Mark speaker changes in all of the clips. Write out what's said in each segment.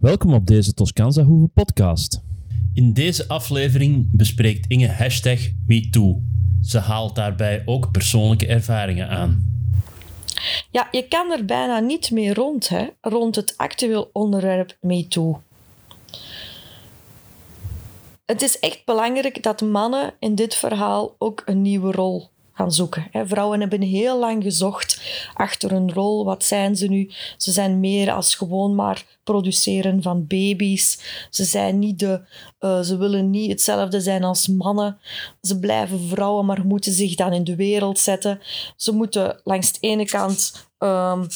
Speaker 1: Welkom op deze Toscanza Hoeve podcast. In deze aflevering bespreekt Inge hashtag MeToo. Ze haalt daarbij ook persoonlijke ervaringen aan.
Speaker 2: Ja, je kan er bijna niet meer rond, hè, rond het actueel onderwerp MeToo. Het is echt belangrijk dat mannen in dit verhaal ook een nieuwe rol gaan zoeken. Vrouwen hebben heel lang gezocht achter een rol. Wat zijn ze nu? Ze zijn meer als gewoon maar produceren van baby's. Ze zijn niet de, uh, ze willen niet hetzelfde zijn als mannen. Ze blijven vrouwen, maar moeten zich dan in de wereld zetten. Ze moeten langs de ene kant um,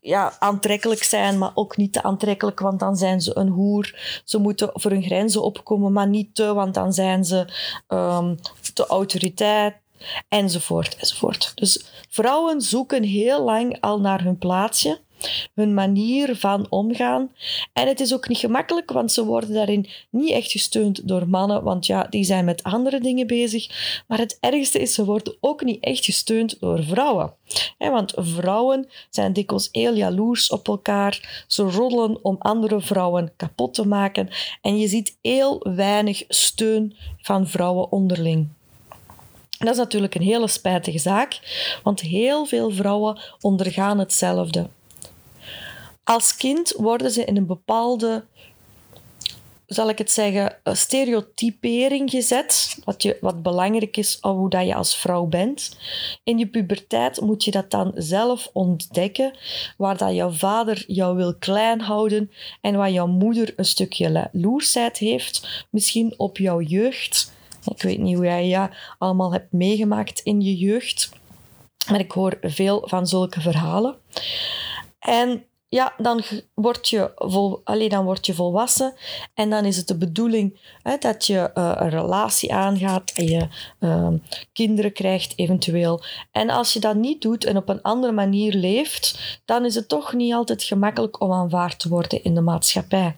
Speaker 2: ja, aantrekkelijk zijn, maar ook niet te aantrekkelijk, want dan zijn ze een hoer. Ze moeten voor hun grenzen opkomen, maar niet te, want dan zijn ze um, te autoriteit enzovoort, enzovoort. Dus vrouwen zoeken heel lang al naar hun plaatsje, hun manier van omgaan. En het is ook niet gemakkelijk, want ze worden daarin niet echt gesteund door mannen, want ja, die zijn met andere dingen bezig. Maar het ergste is, ze worden ook niet echt gesteund door vrouwen. want vrouwen zijn dikwijls heel jaloers op elkaar. Ze roddelen om andere vrouwen kapot te maken. En je ziet heel weinig steun van vrouwen onderling. Dat is natuurlijk een hele spijtige zaak, want heel veel vrouwen ondergaan hetzelfde. Als kind worden ze in een bepaalde, zal ik het zeggen, stereotypering gezet, wat, je, wat belangrijk is hoe dat je als vrouw bent. In je puberteit moet je dat dan zelf ontdekken, waar dat jouw vader jou wil klein houden en waar jouw moeder een stukje loersheid heeft, misschien op jouw jeugd ik weet niet hoe jij ja, allemaal hebt meegemaakt in je jeugd, maar ik hoor veel van zulke verhalen. En ja, dan word, je vol, dan word je volwassen en dan is het de bedoeling hè, dat je uh, een relatie aangaat en je uh, kinderen krijgt eventueel. En als je dat niet doet en op een andere manier leeft, dan is het toch niet altijd gemakkelijk om aanvaard te worden in de maatschappij.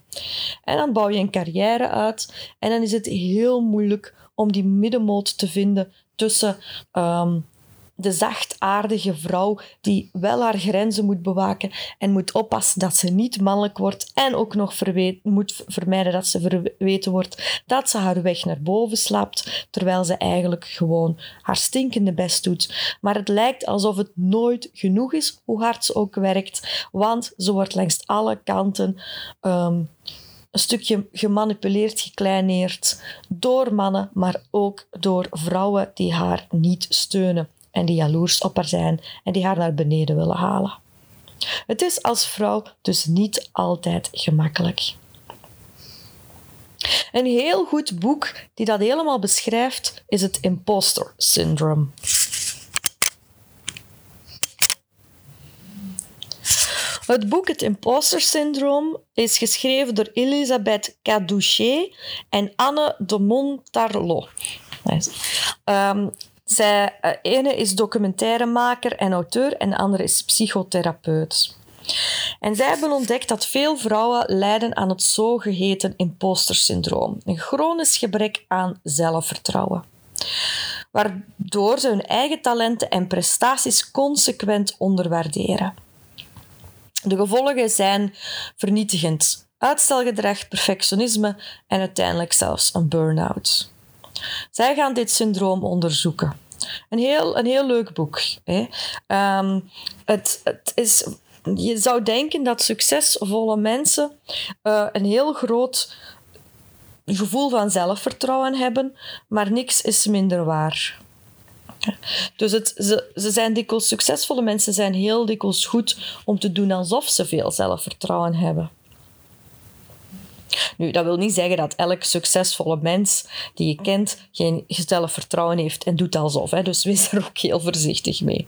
Speaker 2: En dan bouw je een carrière uit en dan is het heel moeilijk om die middenmoot te vinden tussen um, de zachtaardige vrouw die wel haar grenzen moet bewaken en moet oppassen dat ze niet mannelijk wordt en ook nog moet vermijden dat ze verweten wordt dat ze haar weg naar boven slaapt, terwijl ze eigenlijk gewoon haar stinkende best doet. Maar het lijkt alsof het nooit genoeg is, hoe hard ze ook werkt, want ze wordt langs alle kanten um, een stukje gemanipuleerd, gekleineerd door mannen, maar ook door vrouwen die haar niet steunen en die jaloers op haar zijn en die haar naar beneden willen halen. Het is als vrouw dus niet altijd gemakkelijk. Een heel goed boek die dat helemaal beschrijft is het imposter syndrome. Het boek Het Imposter Syndroom is geschreven door Elisabeth Cadouchet en Anne de Montarlot. Um, zij, uh, ene is documentairemaker en auteur en de andere is psychotherapeut. En zij hebben ontdekt dat veel vrouwen lijden aan het zogeheten imposter syndroom, een chronisch gebrek aan zelfvertrouwen, waardoor ze hun eigen talenten en prestaties consequent onderwaarderen. De gevolgen zijn vernietigend. Uitstelgedrag, perfectionisme en uiteindelijk zelfs een burn-out. Zij gaan dit syndroom onderzoeken. Een heel, een heel leuk boek. Hè. Um, het, het is, je zou denken dat succesvolle mensen uh, een heel groot gevoel van zelfvertrouwen hebben, maar niks is minder waar. Dus het, ze, ze zijn dikwijls succesvolle mensen, zijn heel dikwijls goed om te doen alsof ze veel zelfvertrouwen hebben. Nu, dat wil niet zeggen dat elk succesvolle mens die je kent geen zelfvertrouwen heeft en doet alsof. Hè. Dus wees er ook heel voorzichtig mee.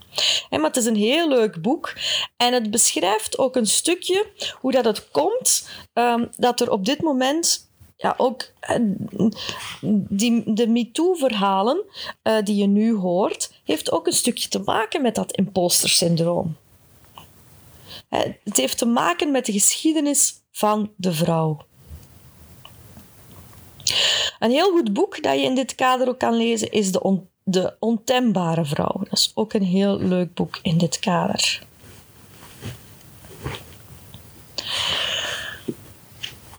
Speaker 2: maar het is een heel leuk boek en het beschrijft ook een stukje hoe dat het komt um, dat er op dit moment ja, ook eh, die, de MeToo-verhalen uh, die je nu hoort, heeft ook een stukje te maken met dat imposter-syndroom. Het heeft te maken met de geschiedenis van de vrouw. Een heel goed boek dat je in dit kader ook kan lezen is De, on, de Ontembare Vrouw. Dat is ook een heel leuk boek in dit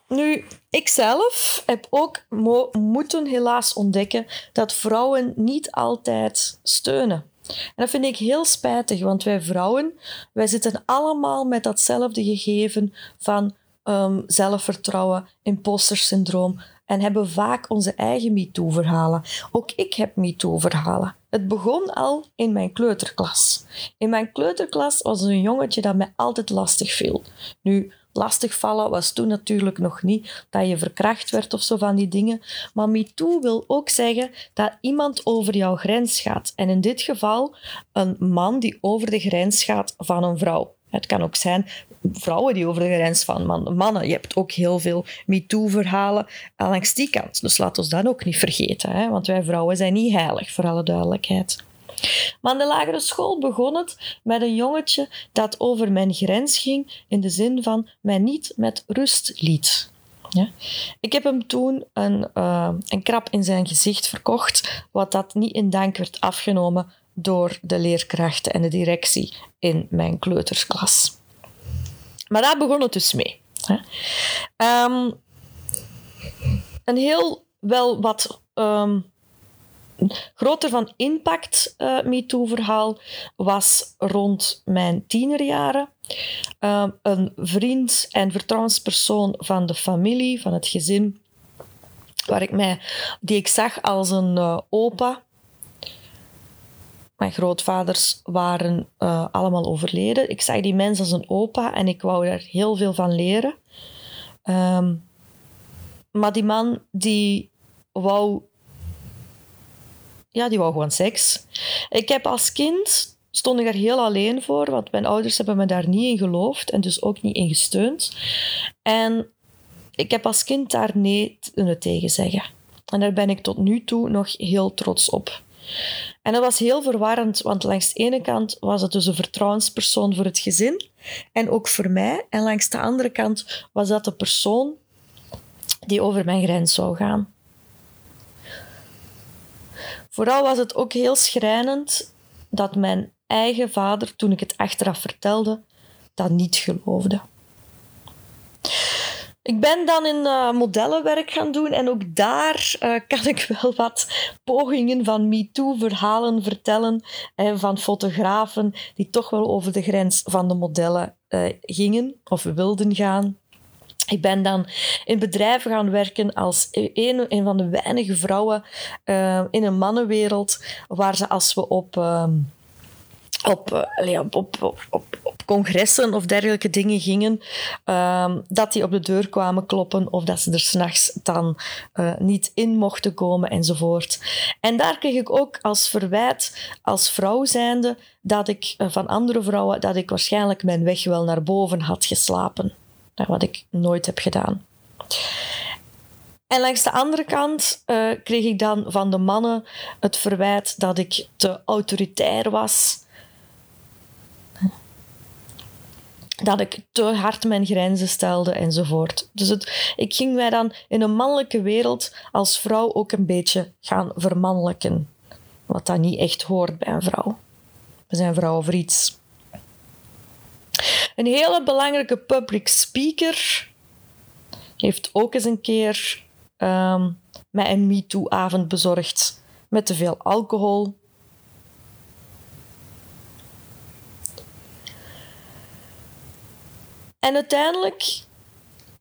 Speaker 2: Nu, ik zelf heb ook moeten helaas ontdekken dat vrouwen niet altijd steunen. En dat vind ik heel spijtig, want wij vrouwen, wij zitten allemaal met datzelfde gegeven van um, zelfvertrouwen, imposter syndroom en hebben vaak onze eigen MeToo-verhalen. Ook ik heb MeToo-verhalen. Het begon al in mijn kleuterklas. In mijn kleuterklas was een jongetje dat mij altijd lastig viel. Nu, lastigvallen was toen natuurlijk nog niet dat je verkracht werd of zo van die dingen. Maar MeToo wil ook zeggen dat iemand over jouw grens gaat. En in dit geval een man die over de grens gaat van een vrouw. Het kan ook zijn vrouwen die over de grens van mannen. Je hebt ook heel veel MeToo-verhalen langs die kant. Dus laat ons dat ook niet vergeten. Hè? Want wij vrouwen zijn niet heilig, voor alle duidelijkheid. Maar aan de lagere school begon het met een jongetje dat over mijn grens ging in de zin van mij niet met rust liet. Ja. Ik heb hem toen een, uh, een krap in zijn gezicht verkocht, wat dat niet in dank werd afgenomen door de leerkrachten en de directie in mijn kleutersklas. Maar daar begon het dus mee. Um, een heel wel wat um, groter van impact uh, MeToo-verhaal was rond mijn tienerjaren. Uh, een vriend en vertrouwenspersoon van de familie, van het gezin, waar ik mij, die ik zag als een uh, opa. Mijn grootvaders waren uh, allemaal overleden. Ik zag die mensen als een opa en ik wou daar heel veel van leren. Um, maar die man die wou ja, die wou gewoon seks. Ik heb als kind stond ik daar heel alleen voor, want mijn ouders hebben me daar niet in geloofd en dus ook niet in gesteund. En ik heb als kind daar nee tegen zeggen. En daar ben ik tot nu toe nog heel trots op. En dat was heel verwarrend, want langs de ene kant was het dus een vertrouwenspersoon voor het gezin en ook voor mij. En langs de andere kant was dat de persoon die over mijn grens zou gaan. Vooral was het ook heel schrijnend dat mijn eigen vader, toen ik het achteraf vertelde, dat niet geloofde. Ik ben dan in uh, modellenwerk gaan doen en ook daar uh, kan ik wel wat pogingen van MeToo-verhalen vertellen en van fotografen die toch wel over de grens van de modellen gingen of wilden gaan. Ik ben dan in bedrijven gaan werken als een, een van de weinige vrouwen uh, in een mannenwereld waar ze als we op, uh, op, uh, op, op, op, op, congressen of dergelijke dingen gingen, ehm, dat die op de deur kwamen kloppen of dat ze er s'nachts dan eh, niet in mochten komen enzovoort. En daar kreeg ik ook als verwijt, als vrouw zijnde, dat ik van andere vrouwen, dat ik waarschijnlijk mijn weg wel naar boven had geslapen wat ik nooit heb gedaan. En langs de andere kant uh, kreeg ik dan van de mannen het verwijt dat ik te autoritair was. Dat ik te hard mijn grenzen stelde enzovoort. Dus het, ik ging mij dan in een mannelijke wereld als vrouw ook een beetje gaan vermannelijken. Wat dat niet echt hoort bij een vrouw. We zijn vrouwen voor iets. Een hele belangrijke public speaker heeft ook eens een keer um, mij een MeToo-avond bezorgd met te veel alcohol. En uiteindelijk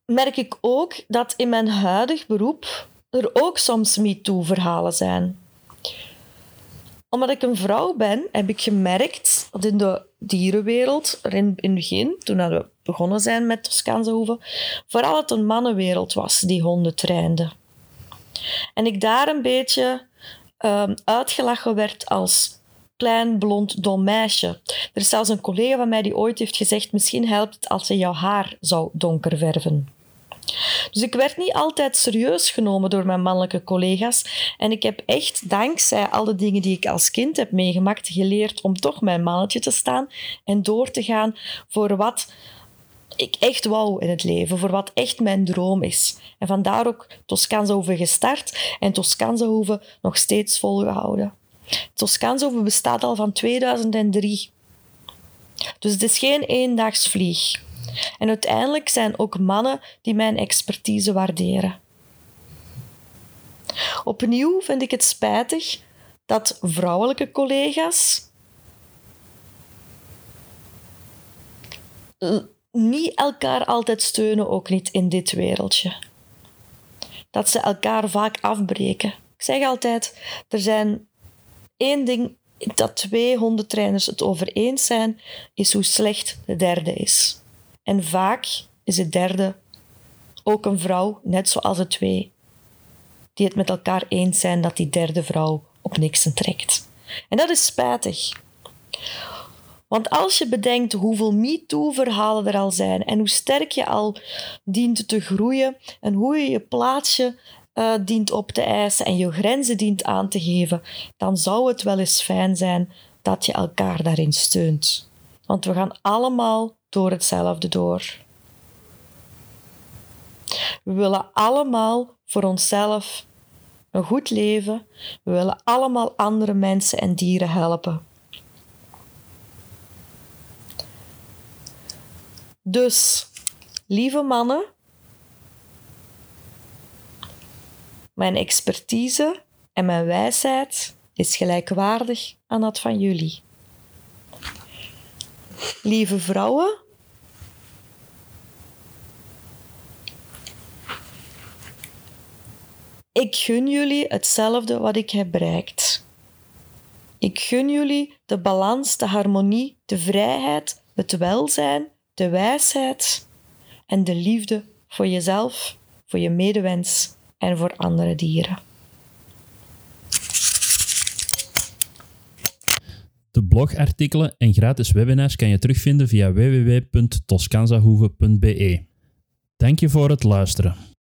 Speaker 2: merk ik ook dat in mijn huidig beroep er ook soms MeToo-verhalen zijn omdat ik een vrouw ben, heb ik gemerkt dat in de dierenwereld, in, in het begin, toen we begonnen zijn met Toscaanse hoeven, vooral het een mannenwereld was die honden trainde. En ik daar een beetje um, uitgelachen werd als klein, blond, dom meisje. Er is zelfs een collega van mij die ooit heeft gezegd: Misschien helpt het als je jouw haar zou donker verven. Dus ik werd niet altijd serieus genomen door mijn mannelijke collega's. En ik heb echt, dankzij al de dingen die ik als kind heb meegemaakt, geleerd om toch mijn mannetje te staan en door te gaan voor wat ik echt wou in het leven, voor wat echt mijn droom is. En vandaar ook Toscaanse gestart en Toscaanse nog steeds volgehouden. Toscaanse bestaat al van 2003. Dus het is geen eendagsvlieg. En uiteindelijk zijn ook mannen die mijn expertise waarderen. Opnieuw vind ik het spijtig dat vrouwelijke collega's niet elkaar altijd steunen, ook niet in dit wereldje. Dat ze elkaar vaak afbreken. Ik zeg altijd, er zijn één ding dat twee hondentrainers het over eens zijn, is hoe slecht de derde is. En vaak is de derde ook een vrouw, net zoals de twee, die het met elkaar eens zijn dat die derde vrouw op niks trekt. En dat is spijtig. Want als je bedenkt hoeveel MeToo-verhalen er al zijn en hoe sterk je al dient te groeien en hoe je je plaatsje uh, dient op te eisen en je grenzen dient aan te geven, dan zou het wel eens fijn zijn dat je elkaar daarin steunt. Want we gaan allemaal door hetzelfde door. We willen allemaal voor onszelf een goed leven. We willen allemaal andere mensen en dieren helpen. Dus, lieve mannen, mijn expertise en mijn wijsheid is gelijkwaardig aan dat van jullie. Lieve vrouwen, ik gun jullie hetzelfde wat ik heb bereikt. Ik gun jullie de balans, de harmonie, de vrijheid, het welzijn, de wijsheid en de liefde voor jezelf, voor je medewens en voor andere dieren.
Speaker 1: De blogartikelen en gratis webinars kan je terugvinden via www.toscanzahoeve.be. Dank je voor het luisteren.